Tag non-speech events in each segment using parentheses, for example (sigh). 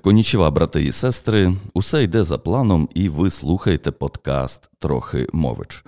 Конічева, брати і сестри, усе йде за планом, і ви слухаєте подкаст Трохи мович.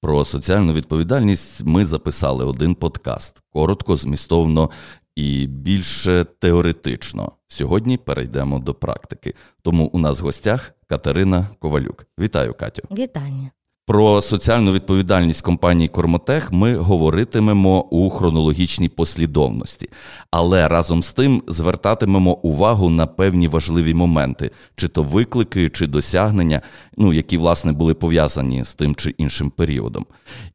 Про соціальну відповідальність ми записали один подкаст коротко, змістовно і більше теоретично. Сьогодні перейдемо до практики. Тому у нас в гостях Катерина Ковалюк. Вітаю, Катю. Вітання. Про соціальну відповідальність компанії Кормотех ми говоритимемо у хронологічній послідовності, але разом з тим звертатимемо увагу на певні важливі моменти, чи то виклики, чи досягнення, ну які власне були пов'язані з тим чи іншим періодом.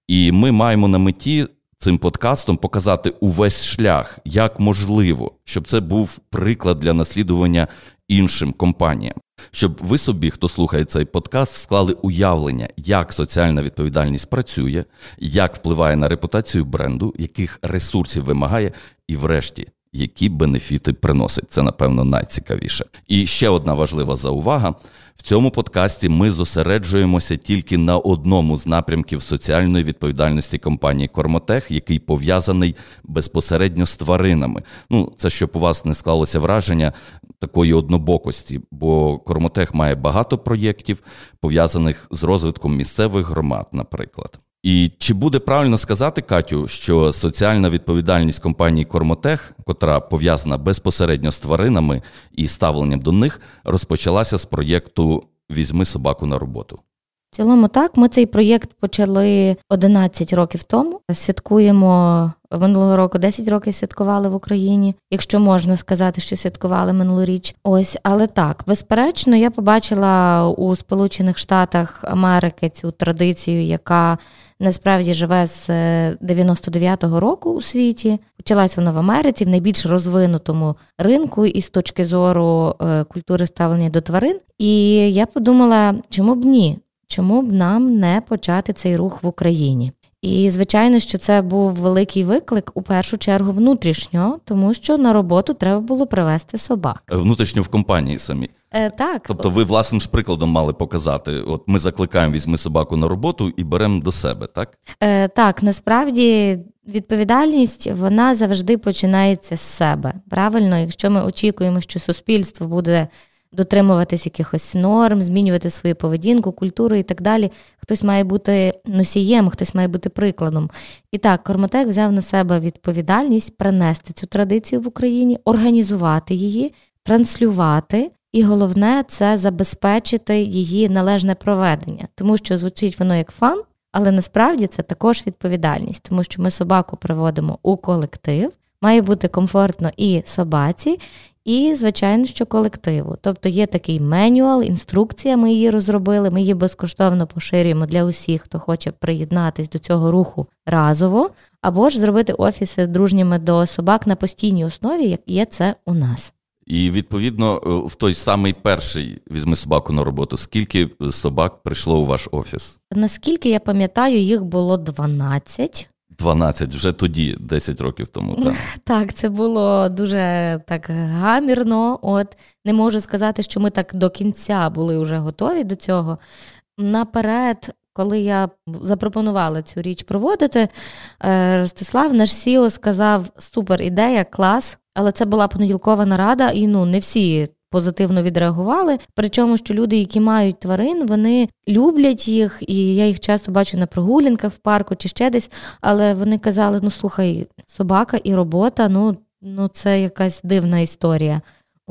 І ми маємо на меті. Цим подкастом показати увесь шлях, як можливо, щоб це був приклад для наслідування іншим компаніям. Щоб ви собі, хто слухає цей подкаст, склали уявлення, як соціальна відповідальність працює, як впливає на репутацію бренду, яких ресурсів вимагає, і, врешті, які бенефіти приносить. Це, напевно, найцікавіше. І ще одна важлива заувага: в цьому подкасті ми зосереджуємося тільки на одному з напрямків соціальної відповідальності компанії Кормотех, який пов'язаний безпосередньо з тваринами. Ну, це щоб у вас не склалося враження такої однобокості, бо Кормотех має багато проєктів, пов'язаних з розвитком місцевих громад, наприклад. І чи буде правильно сказати, Катю, що соціальна відповідальність компанії Кормотех, котра пов'язана безпосередньо з тваринами і ставленням до них, розпочалася з проєкту Візьми собаку на роботу? В цілому, так, ми цей проєкт почали 11 років тому. Святкуємо минулого року 10 років святкували в Україні, якщо можна сказати, що святкували минулоріч. Ось, але так, безперечно, я побачила у Сполучених Штатах Америки цю традицію, яка насправді живе з 99-го е, року у світі. Почалась вона в Америці, в найбільш розвинутому ринку, і з точки зору е, культури ставлення до тварин. І я подумала, чому б ні? Чому б нам не почати цей рух в Україні? І звичайно, що це був великий виклик у першу чергу внутрішньо, тому що на роботу треба було привезти собак. Внутрішньо в компанії самі. Е, Так, тобто, ви власним ж прикладом мали показати. От ми закликаємо візьми собаку на роботу і беремо до себе, так? Е, Так, насправді відповідальність вона завжди починається з себе. Правильно, якщо ми очікуємо, що суспільство буде дотримуватись якихось норм, змінювати свою поведінку, культуру і так далі. Хтось має бути носієм, хтось має бути прикладом. І так, Кормотек взяв на себе відповідальність принести цю традицію в Україні, організувати її, транслювати. І головне це забезпечити її належне проведення, тому що звучить воно як фан, але насправді це також відповідальність, тому що ми собаку приводимо у колектив, має бути комфортно і собаці, і, звичайно, що колективу. Тобто є такий менюал, інструкція, ми її розробили, ми її безкоштовно поширюємо для усіх, хто хоче приєднатись до цього руху разово, або ж зробити офіси дружніми до собак на постійній основі, як є це у нас. І відповідно е, в той самий перший візьми собаку на роботу. Скільки собак прийшло у ваш офіс? Наскільки я пам'ятаю, їх було 12. 12, вже тоді, 10 років тому. Так, (laughs) Так, це було дуже так гамірно. От не можу сказати, що ми так до кінця були вже готові до цього. Наперед, коли я запропонувала цю річ проводити, е, Ростислав, наш Сіо, сказав: супер ідея, клас. Але це була понеділкова нарада, і ну не всі позитивно відреагували. Причому, що люди, які мають тварин, вони люблять їх, і я їх часто бачу на прогулянках в парку чи ще десь. Але вони казали: ну слухай, собака і робота, ну, ну це якась дивна історія.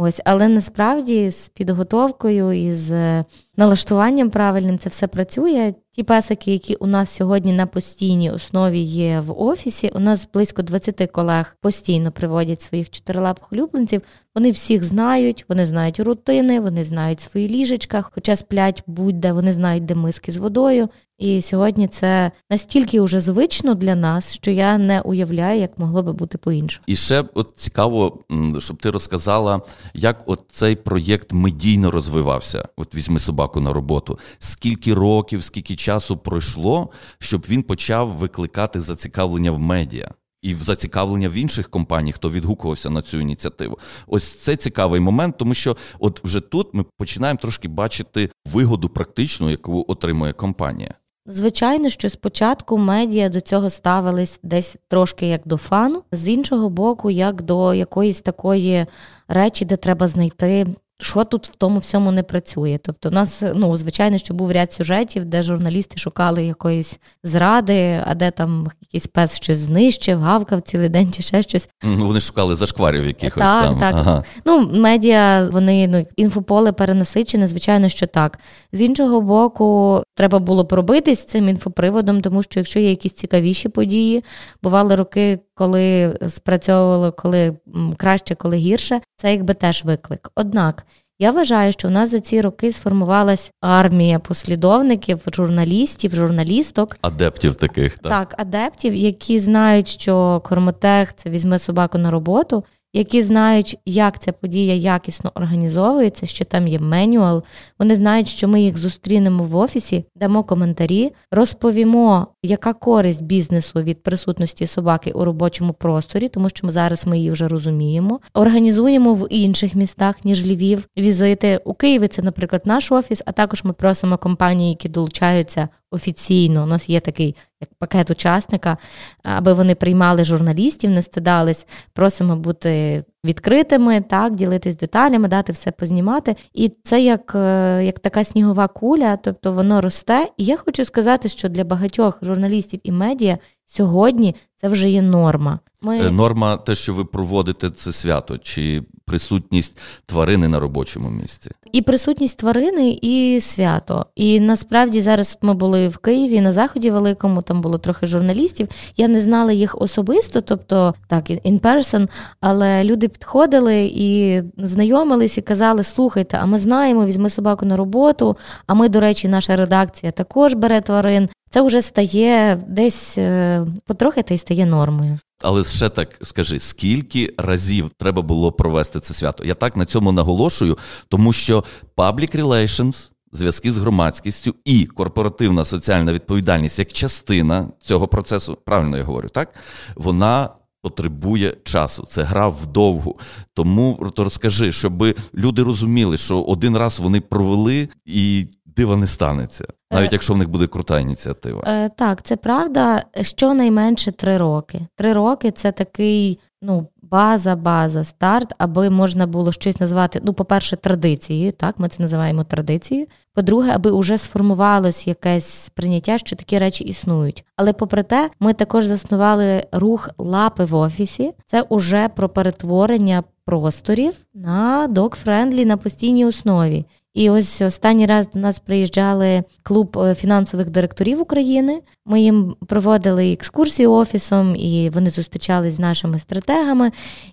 Ось, але насправді з підготовкою і з налаштуванням правильним це все працює. Ті песики, які у нас сьогодні на постійній основі є в офісі, у нас близько 20 колег постійно приводять своїх чотирилапих улюбленців. Вони всіх знають, вони знають рутини, вони знають свої ліжечка, хоча сплять будь-де, вони знають, де миски з водою. І сьогодні це настільки уже звично для нас, що я не уявляю, як могло би бути по-іншому. І ще от цікаво, щоб ти розказала, як от цей проєкт медійно розвивався. От візьми собаку на роботу. Скільки років, скільки часу пройшло, щоб він почав викликати зацікавлення в медіа? І в зацікавлення в інших компаній, хто відгукувався на цю ініціативу. Ось це цікавий момент, тому що от вже тут ми починаємо трошки бачити вигоду практичну, яку отримує компанія. Звичайно, що спочатку медіа до цього ставились десь трошки як до фану, з іншого боку, як до якоїсь такої речі, де треба знайти що тут в тому всьому не працює. Тобто, у нас, ну, звичайно, що був ряд сюжетів, де журналісти шукали якоїсь зради, а де там якийсь пес щось знищив, гавкав цілий день чи ще щось. Ну, Вони шукали зашкварів якихось так, там. Так, ага. Ну, медіа, вони ну, інфополе перенасичене, звичайно, що так. З іншого боку, треба було пробитись цим інфоприводом, тому що якщо є якісь цікавіші події, бували роки, коли спрацьовувало, коли краще, коли гірше, це якби теж виклик. Однак. Я вважаю, що в нас за ці роки сформувалась армія послідовників, журналістів, журналісток, адептів таких так, так адептів, які знають, що Кормотех це візьме собаку на роботу, які знають, як ця подія якісно організовується, що там є менюал. Вони знають, що ми їх зустрінемо в офісі, дамо коментарі, розповімо, яка користь бізнесу від присутності собаки у робочому просторі, тому що ми зараз ми її вже розуміємо. Організуємо в інших містах, ніж Львів, візити у Києві. Це, наприклад, наш офіс. А також ми просимо компанії, які долучаються офіційно. У нас є такий як пакет учасника, аби вони приймали журналістів, не стидались. Просимо бути відкритими, так, ділитись деталями, дати все познімати. І це як, е, як така снігова куля, тобто воно росте. І я хочу сказати, що для багатьох журналістів і медіа сьогодні це вже є норма. Ми... Е, норма, те, що ви проводите це свято, чи присутність тварини на робочому місці? І присутність тварини, і свято. І насправді зараз ми були в Києві на заході великому, там було трохи журналістів. Я не знала їх особисто, тобто так, in person, але люди підходили і знайомились і казали: слухайте, а ми знаємо, візьми собаку на роботу. А ми, до речі, наша редакція також бере тварин. Це вже стає десь е, потрохи та й стає нормою. Але ще так скажи, скільки разів треба було провести це свято? Я так на цьому наголошую, тому що public relations, зв'язки з громадськістю і корпоративна соціальна відповідальність як частина цього процесу, правильно я говорю, так вона. Потребує часу, це гра вдовгу. Тому розкажи, щоб люди розуміли, що один раз вони провели і дива не станеться, навіть е, якщо в них буде крута ініціатива. Е, так, це правда. Щонайменше три роки. Три роки це такий, ну. База, база, старт, аби можна було щось назвати. Ну, по-перше, традицією, так, ми це називаємо традицією. По-друге, аби вже сформувалось якесь сприйняття, що такі речі існують. Але попри те, ми також заснували рух лапи в офісі. Це уже про перетворення просторів на dog-friendly на постійній основі. І ось останній раз до нас приїжджали клуб е, фінансових директорів України. Ми їм проводили екскурсію офісом, і вони зустрічались з нашими стратегами.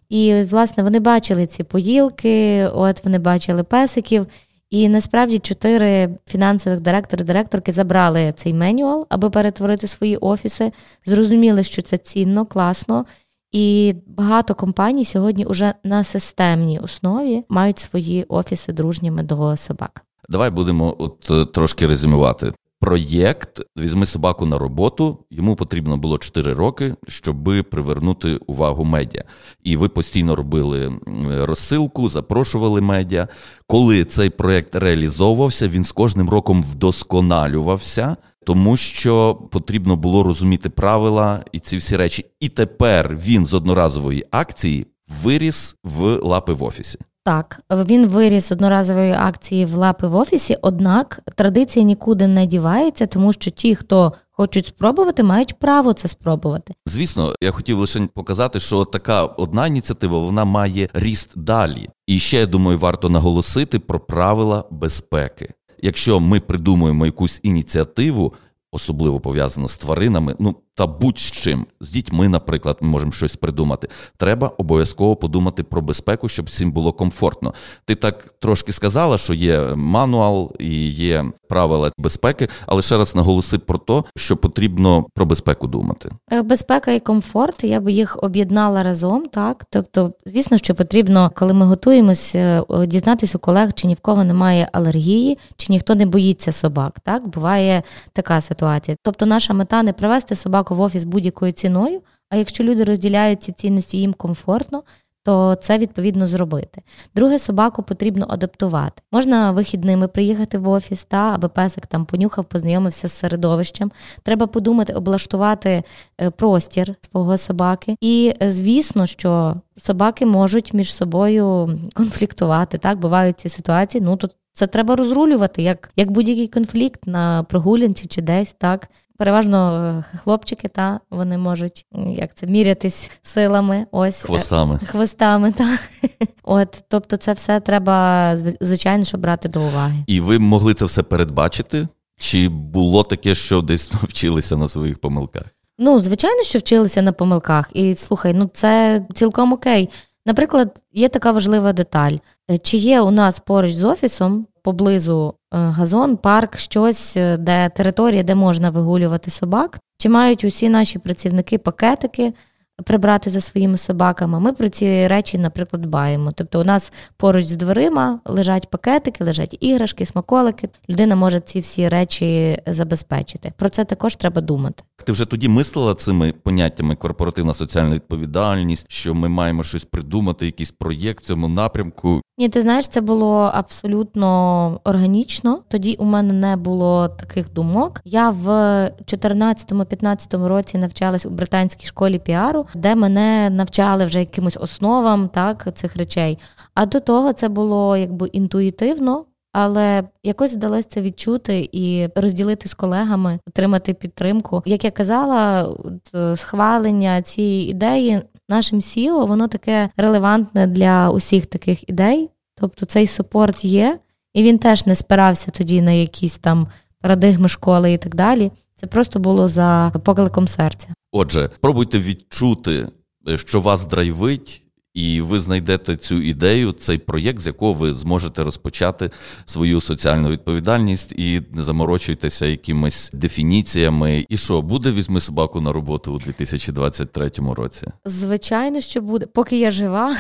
І, власне, вони бачили ці поїлки, от вони бачили песиків. І насправді чотири фінансових директори директорки забрали цей менюал, аби перетворити свої офіси. Зрозуміли, що це цінно, класно. І багато компаній сьогодні вже на системній основі мають свої офіси дружніми до собак. Давай будемо от е, трошки резюмувати. Проєкт візьми собаку на роботу. Йому потрібно було 4 роки, щоб привернути увагу медіа. І ви постійно робили розсилку, запрошували медіа. Коли цей проєкт реалізовувався, він з кожним роком вдосконалювався тому що потрібно було розуміти правила і ці всі речі. І тепер він з одноразової акції виріс в лапи в офісі. Так, він виріс одноразової акції в лапи в офісі, однак традиція нікуди не дівається, тому що ті, хто хочуть спробувати, мають право це спробувати. Звісно, я хотів лише показати, що така одна ініціатива вона має ріст далі. І ще я думаю, варто наголосити про правила безпеки якщо ми придумуємо якусь ініціативу, особливо пов'язану з тваринами, ну та будь з чим з дітьми, наприклад, ми можемо щось придумати. Треба обов'язково подумати про безпеку, щоб всім було комфортно. Ти так трошки сказала, що є мануал і є правила безпеки, але ще раз наголоси про те, що потрібно про безпеку думати. Е, безпека і комфорт. Я би їх об'єднала разом, так тобто, звісно, що потрібно, коли ми готуємося, е, дізнатися у колег, чи ні в кого немає алергії, чи ніхто не боїться собак. Так буває така ситуація. Тобто, наша мета не привести собаку в офіс будь-якою ціною. А якщо люди розділяють ці цінності, їм комфортно, то це відповідно зробити. Друге, собаку потрібно адаптувати. Можна вихідними приїхати в офіс, та аби песик там понюхав, познайомився з середовищем. Треба подумати, облаштувати е, простір свого собаки. І е, звісно, що собаки можуть між собою конфліктувати. Так бувають ці ситуації. Ну тут це треба розрулювати, як як будь-який конфлікт на прогулянці чи десь так. Переважно е, хлопчики, та вони можуть як це мірятись силами, ось хвостами. Хвостами, (laughs) та от, тобто, це все треба звичайно, щоб брати до уваги. І ви могли це все передбачити? Чи було таке, що десь вчилися на своїх помилках? Ну, звичайно, що вчилися на помилках, і слухай, ну це цілком окей. Наприклад, є така важлива деталь: е, чи є у нас поруч з офісом поблизу е, газон, парк, щось, е, де територія, де можна вигулювати собак, чи мають усі наші працівники пакетики, прибрати за своїми собаками. Ми про ці речі, наприклад, дбаємо. Тобто, у нас поруч з дверима лежать пакетики, лежать іграшки, смаколики. Людина може ці всі речі забезпечити. Про це також треба думати. Ти вже тоді мислила цими поняттями корпоративна соціальна відповідальність, що ми маємо щось придумати, якийсь проєкт в цьому напрямку. Ні, ти знаєш, це було абсолютно органічно. Тоді у мене не було таких думок. Я в 2014-2015 році навчалась у британській школі піару, де мене навчали вже якимось основам так цих речей. А до того це було якби інтуїтивно. Але якось вдалося це відчути і розділити з колегами, отримати підтримку. Як я казала, е, схвалення цієї ідеї нашим SEO, воно таке релевантне для усіх таких ідей. Тобто цей супорт є, і він теж не спирався тоді на якісь там парадигми школи і так далі. Це просто було за покликом серця. Отже, пробуйте відчути, е, що вас драйвить. І ви знайдете цю ідею, цей проєкт, з якого ви зможете розпочати свою соціальну відповідальність і не заморочуйтеся якимись дефініціями. І що буде візьми собаку на роботу у 2023 році? Звичайно, що буде, поки я жива.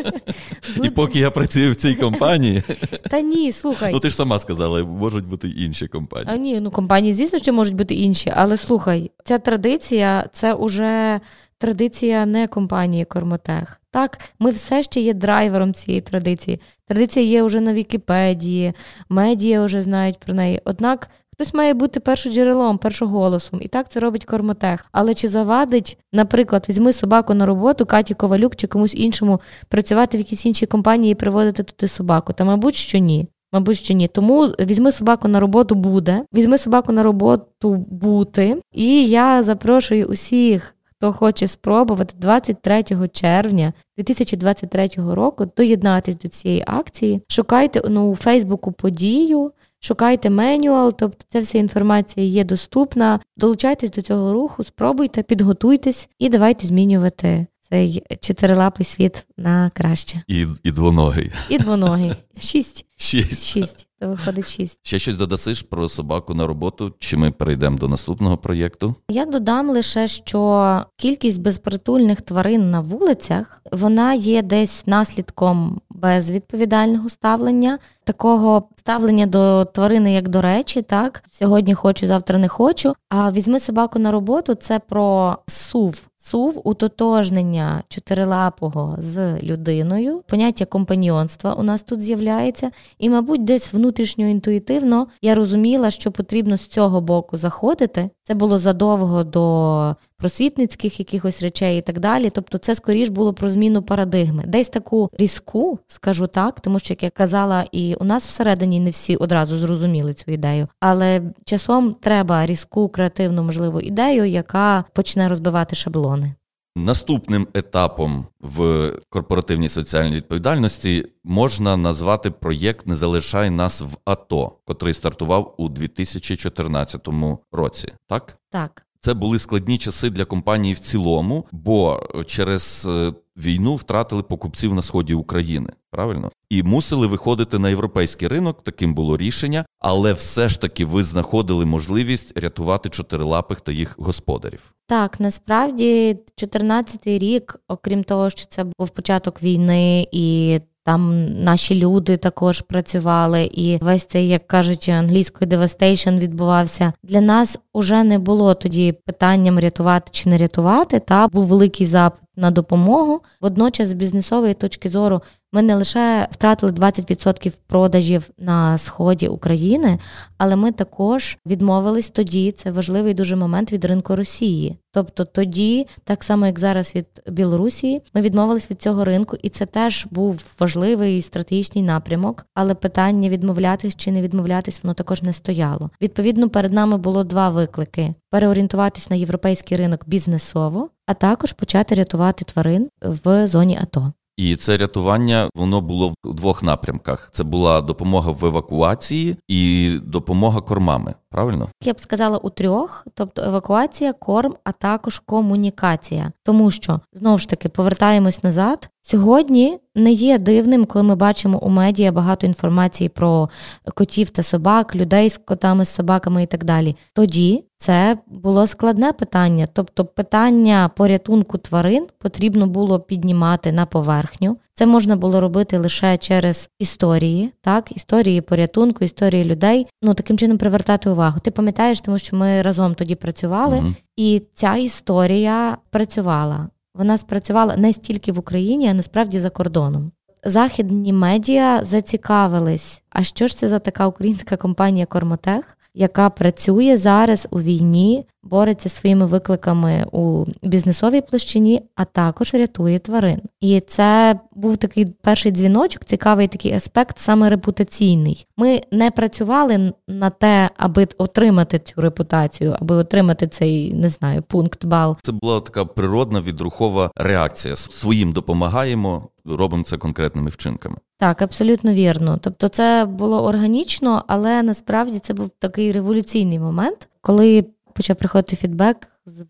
(laughs) І поки я працюю в цій компанії. (laughs) Та ні, слухай. Ну ти ж сама сказала, можуть бути інші компанії. А ні, ну компанії, звісно, що можуть бути інші, але слухай, ця традиція це уже традиція не компанії Кормотех. Так, ми все ще є драйвером цієї традиції. Традиція є вже на Вікіпедії, медіа вже знають про неї. Однак хтось має бути першоджерелом, першоголосом. І так це робить Кормотех. Але чи завадить, наприклад, візьми собаку на роботу, Каті Ковалюк чи комусь іншому працювати в якійсь іншій компанії і приводити туди собаку? Та, мабуть, що ні. Мабуть, що ні. Тому візьми собаку на роботу буде, візьми собаку на роботу бути. І я запрошую усіх хто хоче спробувати 23 червня 2023 року доєднатись до цієї акції, шукайте ну, у Фейсбуку подію, шукайте менюал, тобто ця вся інформація є доступна. Долучайтесь до цього руху, спробуйте, підготуйтесь і давайте змінювати цей чотирилапий світ на краще. І і двоногий. І двоногий. (laughs) Шість. Шість. Шість. То виходить шість. Ще щось додасиш про собаку на роботу? Чи ми перейдемо до наступного проєкту? Я додам лише, що кількість безпритульних тварин на вулицях вона є десь наслідком безвідповідального ставлення, такого ставлення до тварини, як до речі, так сьогодні хочу, завтра не хочу. А візьми собаку на роботу це про сув. Сув утотожнення чотирилапого з людиною, поняття компаньйонства у нас тут з'являється, і, мабуть, десь внутрішньо інтуїтивно я розуміла, що потрібно з цього боку заходити. Це було задовго до просвітницьких якихось речей і так далі. Тобто, це скоріш було про зміну парадигми. Десь таку різку, скажу так, тому що як я казала, і у нас всередині не всі одразу зрозуміли цю ідею, але часом треба різку креативну можливу ідею, яка почне розбивати шаблони. Наступним етапом в корпоративній соціальній відповідальності можна назвати проєкт Не залишай нас в АТО, котрий стартував у 2014 році. Так, так. Це були складні часи для компанії в цілому, бо через е, війну втратили покупців на сході України, правильно? І мусили виходити на європейський ринок. Таким було рішення, але все ж таки ви знаходили можливість рятувати чотирилапих та їх господарів. Так, насправді 14-й рік, окрім того, що це був початок війни і. Там наші люди також працювали, і весь цей, як кажуть, англійською devastation відбувався. Для нас уже не було тоді питанням рятувати чи не рятувати. Та був великий запит на допомогу. Водночас, з бізнесової точки зору, ми не лише втратили 20% продажів на сході України, але ми також відмовились тоді. Це важливий дуже момент від ринку Росії. Тобто тоді, так само як зараз від Білорусі, ми відмовились від цього ринку, і це теж був важливий стратегічний напрямок. Але питання відмовлятись чи не відмовлятись, воно також не стояло. Відповідно, перед нами було два виклики: переорієнтуватись на європейський ринок бізнесово, а також почати рятувати тварин в зоні АТО. І це рятування воно було в двох напрямках: це була допомога в евакуації і допомога кормами. Правильно? Я б сказала у трьох, тобто евакуація, корм, а також комунікація. Тому що знову ж таки повертаємось назад. Сьогодні не є дивним, коли ми бачимо у медіа багато інформації про котів та собак, людей з котами, з собаками і так далі. Тоді це було складне питання, тобто питання порятунку тварин потрібно було піднімати на поверхню. Це можна було робити лише через історії, так, історії порятунку, історії людей. Ну таким чином привертати увагу. Ти пам'ятаєш, тому що ми разом тоді працювали, mm і ця історія працювала. Вона спрацювала не стільки в Україні, а насправді за кордоном. Західні медіа зацікавились. А що ж це за така українська компанія Кормотех? Яка працює зараз у війні, бореться своїми викликами у бізнесовій площині, а також рятує тварин. І це був такий перший дзвіночок, цікавий такий аспект, саме репутаційний. Ми не працювали на те, аби отримати цю репутацію, аби отримати цей не знаю пункт бал. Це була така природна відрухова реакція. Своїм допомагаємо, робимо це конкретними вчинками. Так, абсолютно вірно. Тобто, це було органічно, але насправді це був такий революційний момент, коли почав приходити фідбек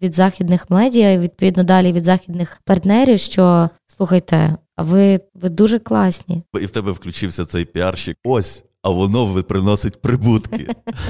від західних медіа, і відповідно далі від західних партнерів, що слухайте, а ви, ви дуже класні. І в тебе включився цей піарщик. Ось а воно приносить прибутки,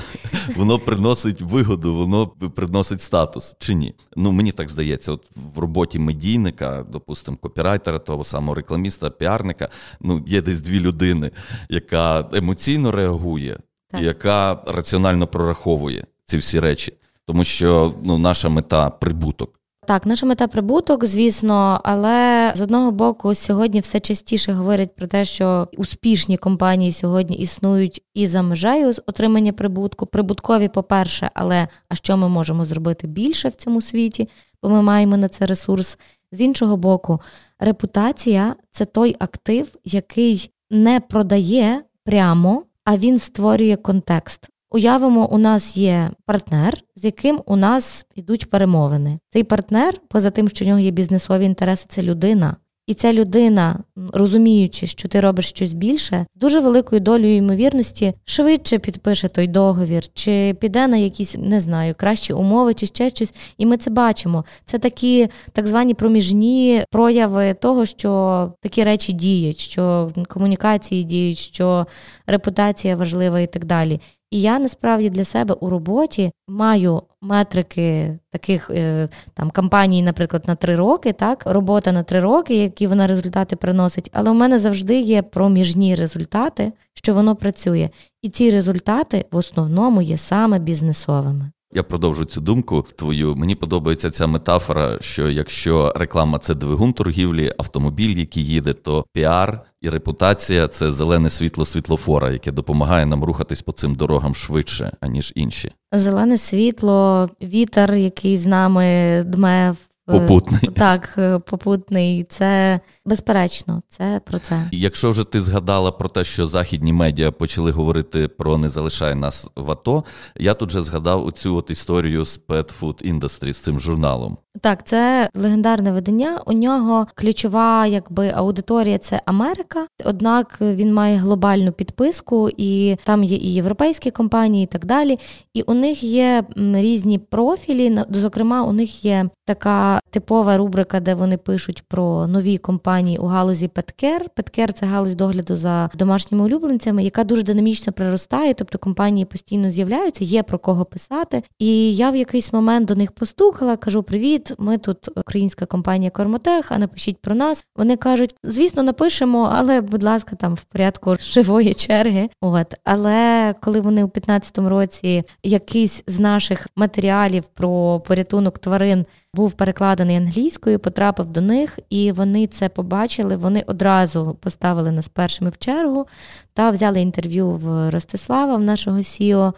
(laughs) воно приносить вигоду, воно приносить статус чи ні. Ну мені так здається, от в роботі медійника, допустимо, копірайтера, того самого рекламіста, піарника, ну є десь дві людини, яка емоційно реагує, так. і яка раціонально прораховує ці всі речі, тому що ну, наша мета прибуток. Так, наша мета прибуток, звісно, але з одного боку, сьогодні все частіше говорять про те, що успішні компанії сьогодні існують і за межею отримання прибутку. Прибуткові, по-перше, але а що ми можемо зробити більше в цьому світі, бо ми маємо на це ресурс. З іншого боку, репутація це той актив, який не продає прямо, а він створює контекст. Уявимо, у нас є партнер, з яким у нас йдуть перемовини. Цей партнер, поза тим, що в нього є бізнесові інтереси, це людина. І ця людина, розуміючи, що ти робиш щось більше, з дуже великою долею ймовірності швидше підпише той договір, чи піде на якісь не знаю кращі умови, чи ще щось. І ми це бачимо. Це такі так звані проміжні прояви того, що такі речі діють, що комунікації діють, що репутація важлива і так далі. І я насправді для себе у роботі маю метрики таких е, там кампаній, наприклад, на три роки, так, робота на три роки, які вона результати приносить. Але у мене завжди є проміжні результати, що воно працює. І ці результати в основному є саме бізнесовими. Я продовжу цю думку твою. Мені подобається ця метафора, що якщо реклама це двигун торгівлі, автомобіль, який їде, то піар і репутація це зелене світло світлофора, яке допомагає нам рухатись по цим дорогам швидше, аніж інші. Зелене світло, вітер, який з нами дме Попутний. Так, е, попутний. Це безперечно, це про це. Якщо вже ти згадала про те, що західні медіа почали говорити про не залишай нас в АТО, я тут же згадав оцю от історію з Pet Food Industry, з цим журналом. Так, це легендарне видання. У нього ключова якби аудиторія це Америка. Однак він має глобальну підписку, і там є і європейські компанії, і так далі. І у них є різні профілі. Зокрема, у них є така типова рубрика, де вони пишуть про нові компанії у галузі Петкер. Петкер це галузь догляду за домашніми улюбленцями, яка дуже динамічно приростає, тобто компанії постійно з'являються, є про кого писати. І я в якийсь момент до них постукала, кажу: Привіт, ми тут українська компанія Кормотех, а напишіть про нас. Вони кажуть, звісно, напишемо, але, будь ласка, там в порядку (laughs) живої черги. От але коли вони у 15 році якийсь з наших матеріалів про порятунок тварин був перекладений англійською, потрапив до них, і вони це побачили. Вони одразу поставили нас першими в чергу та взяли інтерв'ю в Ростислава, в нашого Сіо,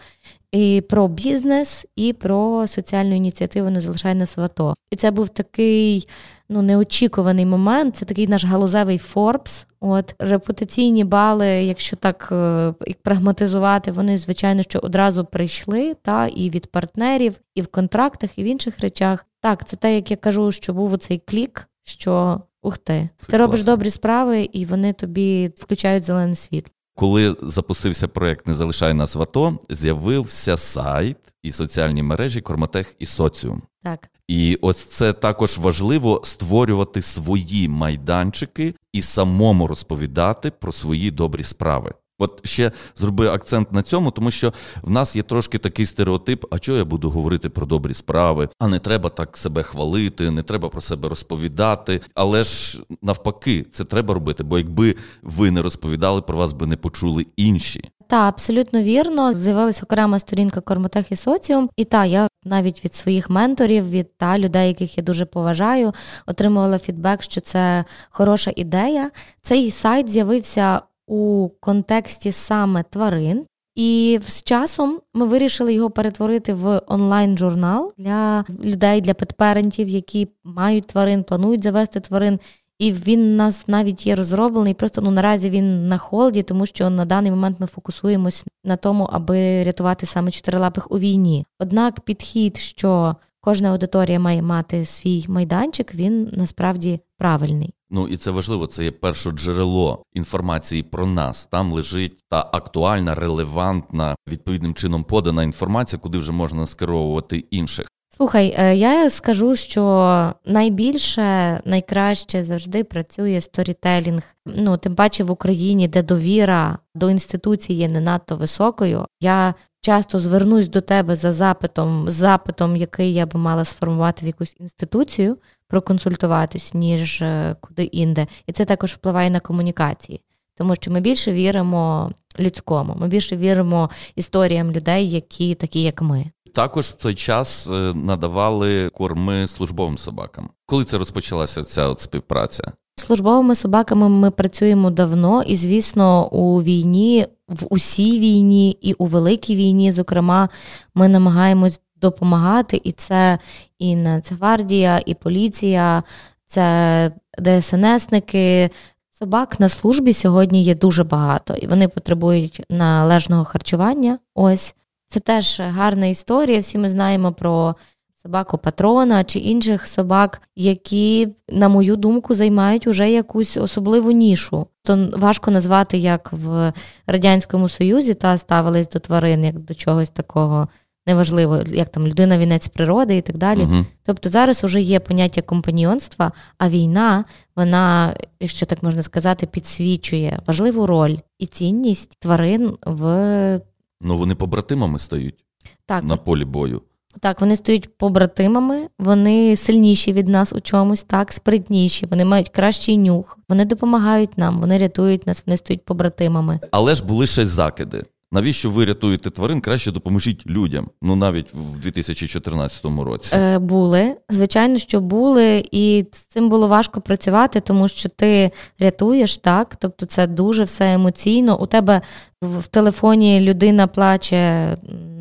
і про бізнес, і про соціальну ініціативу «Не залишай нас в АТО». І це був такий ну неочікуваний момент. Це такий наш галузевий Форбс. От репутаційні бали, якщо так е, прагматизувати, вони звичайно що одразу прийшли, та і від партнерів, і в контрактах, і в інших речах. Так, це те, як я кажу, що був оцей клік, що ух ти, це ти робиш добрі справи, і вони тобі включають зелене світло. Коли запустився проект Не залишай нас в АТО, з'явився сайт і соціальні мережі Кормотех і Соціум. Так. І ось це також важливо створювати свої майданчики і самому розповідати про свої добрі справи. От ще зроби акцент на цьому, тому що в нас є трошки такий стереотип: а чого я буду говорити про добрі справи? А не треба так себе хвалити, не треба про себе розповідати. Але ж навпаки, це треба робити. Бо якби ви не розповідали, про вас би не почули інші. Та абсолютно вірно. З'явилася окрема сторінка Кормотех і соціум. І та я навіть від своїх менторів, від та людей, яких я дуже поважаю, отримувала фідбек, що це хороша ідея. Цей сайт з'явився у контексті саме тварин. І з часом ми вирішили його перетворити в онлайн-журнал для людей, для петперентів, які мають тварин, планують завести тварин. І він у нас навіть є розроблений. Просто ну наразі він на холді, тому що на даний момент ми фокусуємось на тому, аби рятувати саме чотирилапих у війні. Однак підхід, що кожна аудиторія має мати свій майданчик, він насправді правильний. Ну і це важливо. Це є перше джерело інформації про нас. Там лежить та актуальна, релевантна, відповідним чином подана інформація, куди вже можна скеровувати інших. Слухай, е, я скажу, що найбільше, найкраще завжди працює сторітелінг. Ну тим паче в Україні, де довіра до інституції є не надто високою. Я часто звернусь до тебе за запитом, запитом, який я би мала сформувати в якусь інституцію, проконсультуватись, ніж е, куди інде. І це також впливає на комунікації, тому що ми більше віримо людському, ми більше віримо історіям людей, які такі, як ми. Також в той час е, надавали корми службовим собакам. Коли це розпочалася ця от співпраця? Службовими собаками ми працюємо давно, і звісно, у війні, в усій війні і у великій війні, зокрема, ми намагаємось допомагати, і це і Нацгвардія, і поліція, це ДСНСники. Собак на службі сьогодні є дуже багато, і вони потребують належного харчування. Ось це теж гарна історія. Всі ми знаємо про собаку патрона чи інших собак, які, на мою думку, займають уже якусь особливу нішу. То важко назвати, як в Радянському Союзі та ставились до тварин, як до чогось такого. Неважливо, як там людина вінець природи і так далі. uh Тобто зараз вже є поняття компаньйонства, а війна, вона, якщо так можна сказати, підсвічує важливу роль і цінність тварин в Ну вони побратимами стають так. на полі бою. Так, вони стають побратимами, вони сильніші від нас у чомусь, так, спритніші, вони мають кращий нюх, вони допомагають нам, вони рятують нас, вони стають побратимами. Але ж були ще закиди. Навіщо ви рятуєте тварин? Краще допоможіть людям. Ну навіть в 2014 році Е, були. Звичайно, що були, і з цим було важко працювати, тому що ти рятуєш так. Тобто, це дуже все емоційно. У тебе в телефоні людина плаче,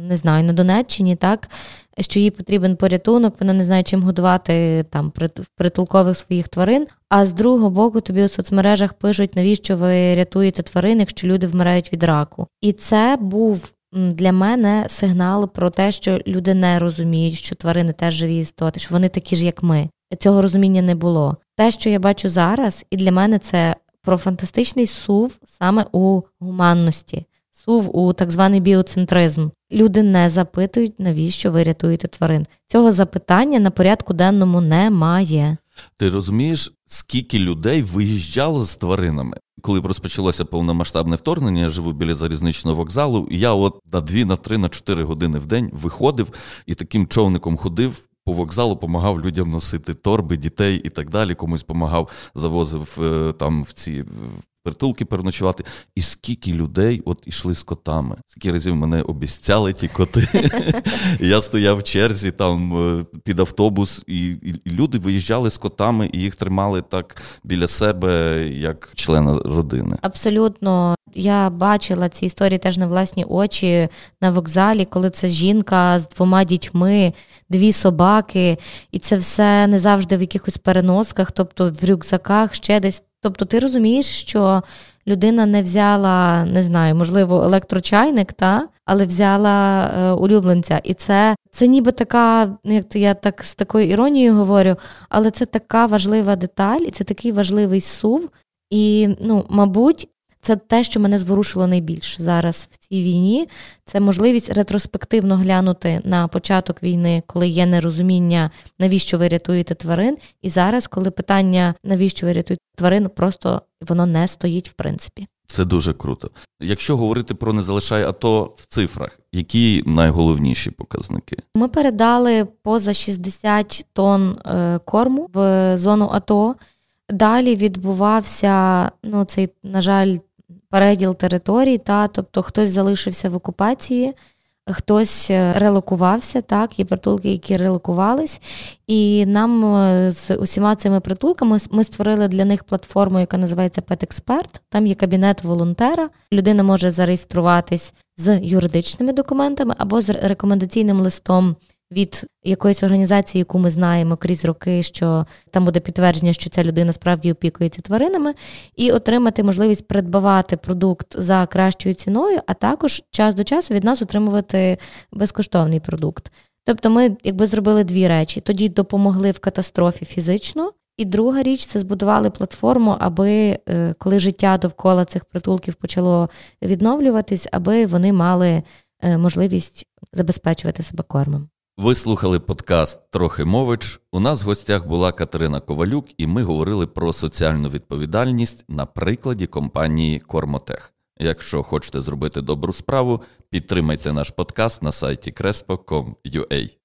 не знаю, на Донеччині, так що їй потрібен порятунок, вона не знає, чим годувати там притулкових своїх тварин. А з другого боку, тобі у соцмережах пишуть, навіщо ви рятуєте тварин, якщо люди вмирають від раку. І це був. Для мене сигнал про те, що люди не розуміють, що тварини теж живі істоти, що вони такі ж, як ми. Цього розуміння не було. Те, що я бачу зараз, і для мене це про фантастичний сув саме у гуманності сув у так званий біоцентризм. Люди не запитують, навіщо ви рятуєте тварин. Цього запитання на порядку денному немає. Ти розумієш, скільки людей виїжджало з тваринами? Коли розпочалося повномасштабне вторгнення, я живу біля залізничного вокзалу, я от на дві, на три, на чотири години в день виходив і таким човником ходив. По вокзалу допомагав людям носити торби, дітей і так далі. Комусь допомагав, завозив е, там в ці притулки переночувати. І скільки людей от ішли з котами. Скільки разів мене обіцяли ті коти. (laughs) Я стояв в черзі там е, під автобус, і люди виїжджали з котами і їх тримали так біля себе, як члена родини. Абсолютно. Я бачила ці історії теж на власні очі на вокзалі, коли це жінка з двома дітьми, дві собаки, і це все не завжди в якихось переносках, тобто в рюкзаках ще десь. Тобто, ти розумієш, що людина не взяла, не знаю, можливо, електрочайник, та, але взяла е, улюбленця. І це це ніби така, як то я так з такою іронією говорю, але це така важлива деталь, і це такий важливий сув. І, ну, мабуть, це те, що мене зворушило найбільше зараз в цій війні. Це можливість ретроспективно глянути на початок війни, коли є нерозуміння, навіщо ви рятуєте тварин. І зараз, коли питання навіщо ви рятуєте тварин, просто воно не стоїть в принципі. Це дуже круто. Якщо говорити про не залишай АТО в цифрах, які найголовніші показники? Ми передали поза 60 тонн е, корму в зону АТО. Далі відбувався ну цей, на жаль, переділ територій, та тобто хтось залишився в окупації, хтось е, релокувався, так, є притулки, які релокувались. І нам е, з усіма цими притулками ми створили для них платформу, яка називається Петексперт. Там є кабінет волонтера. Людина може зареєструватись з юридичними документами або з рекомендаційним листом від якоїсь організації, яку ми знаємо крізь роки, що там буде підтвердження, що ця людина справді опікується тваринами, і отримати можливість придбавати продукт за кращою ціною, а також час до часу від нас отримувати безкоштовний продукт. Тобто, ми якби зробили дві речі: тоді допомогли в катастрофі фізично. І друга річ це збудували платформу, аби е, коли життя довкола цих притулків почало відновлюватись, аби вони мали е, можливість забезпечувати себе кормом. Ви слухали подкаст Трохи мович. У нас в гостях була Катерина Ковалюк, і ми говорили про соціальну відповідальність на прикладі компанії Кормотех. Якщо хочете зробити добру справу, підтримайте наш подкаст на сайті crespo.com.ua.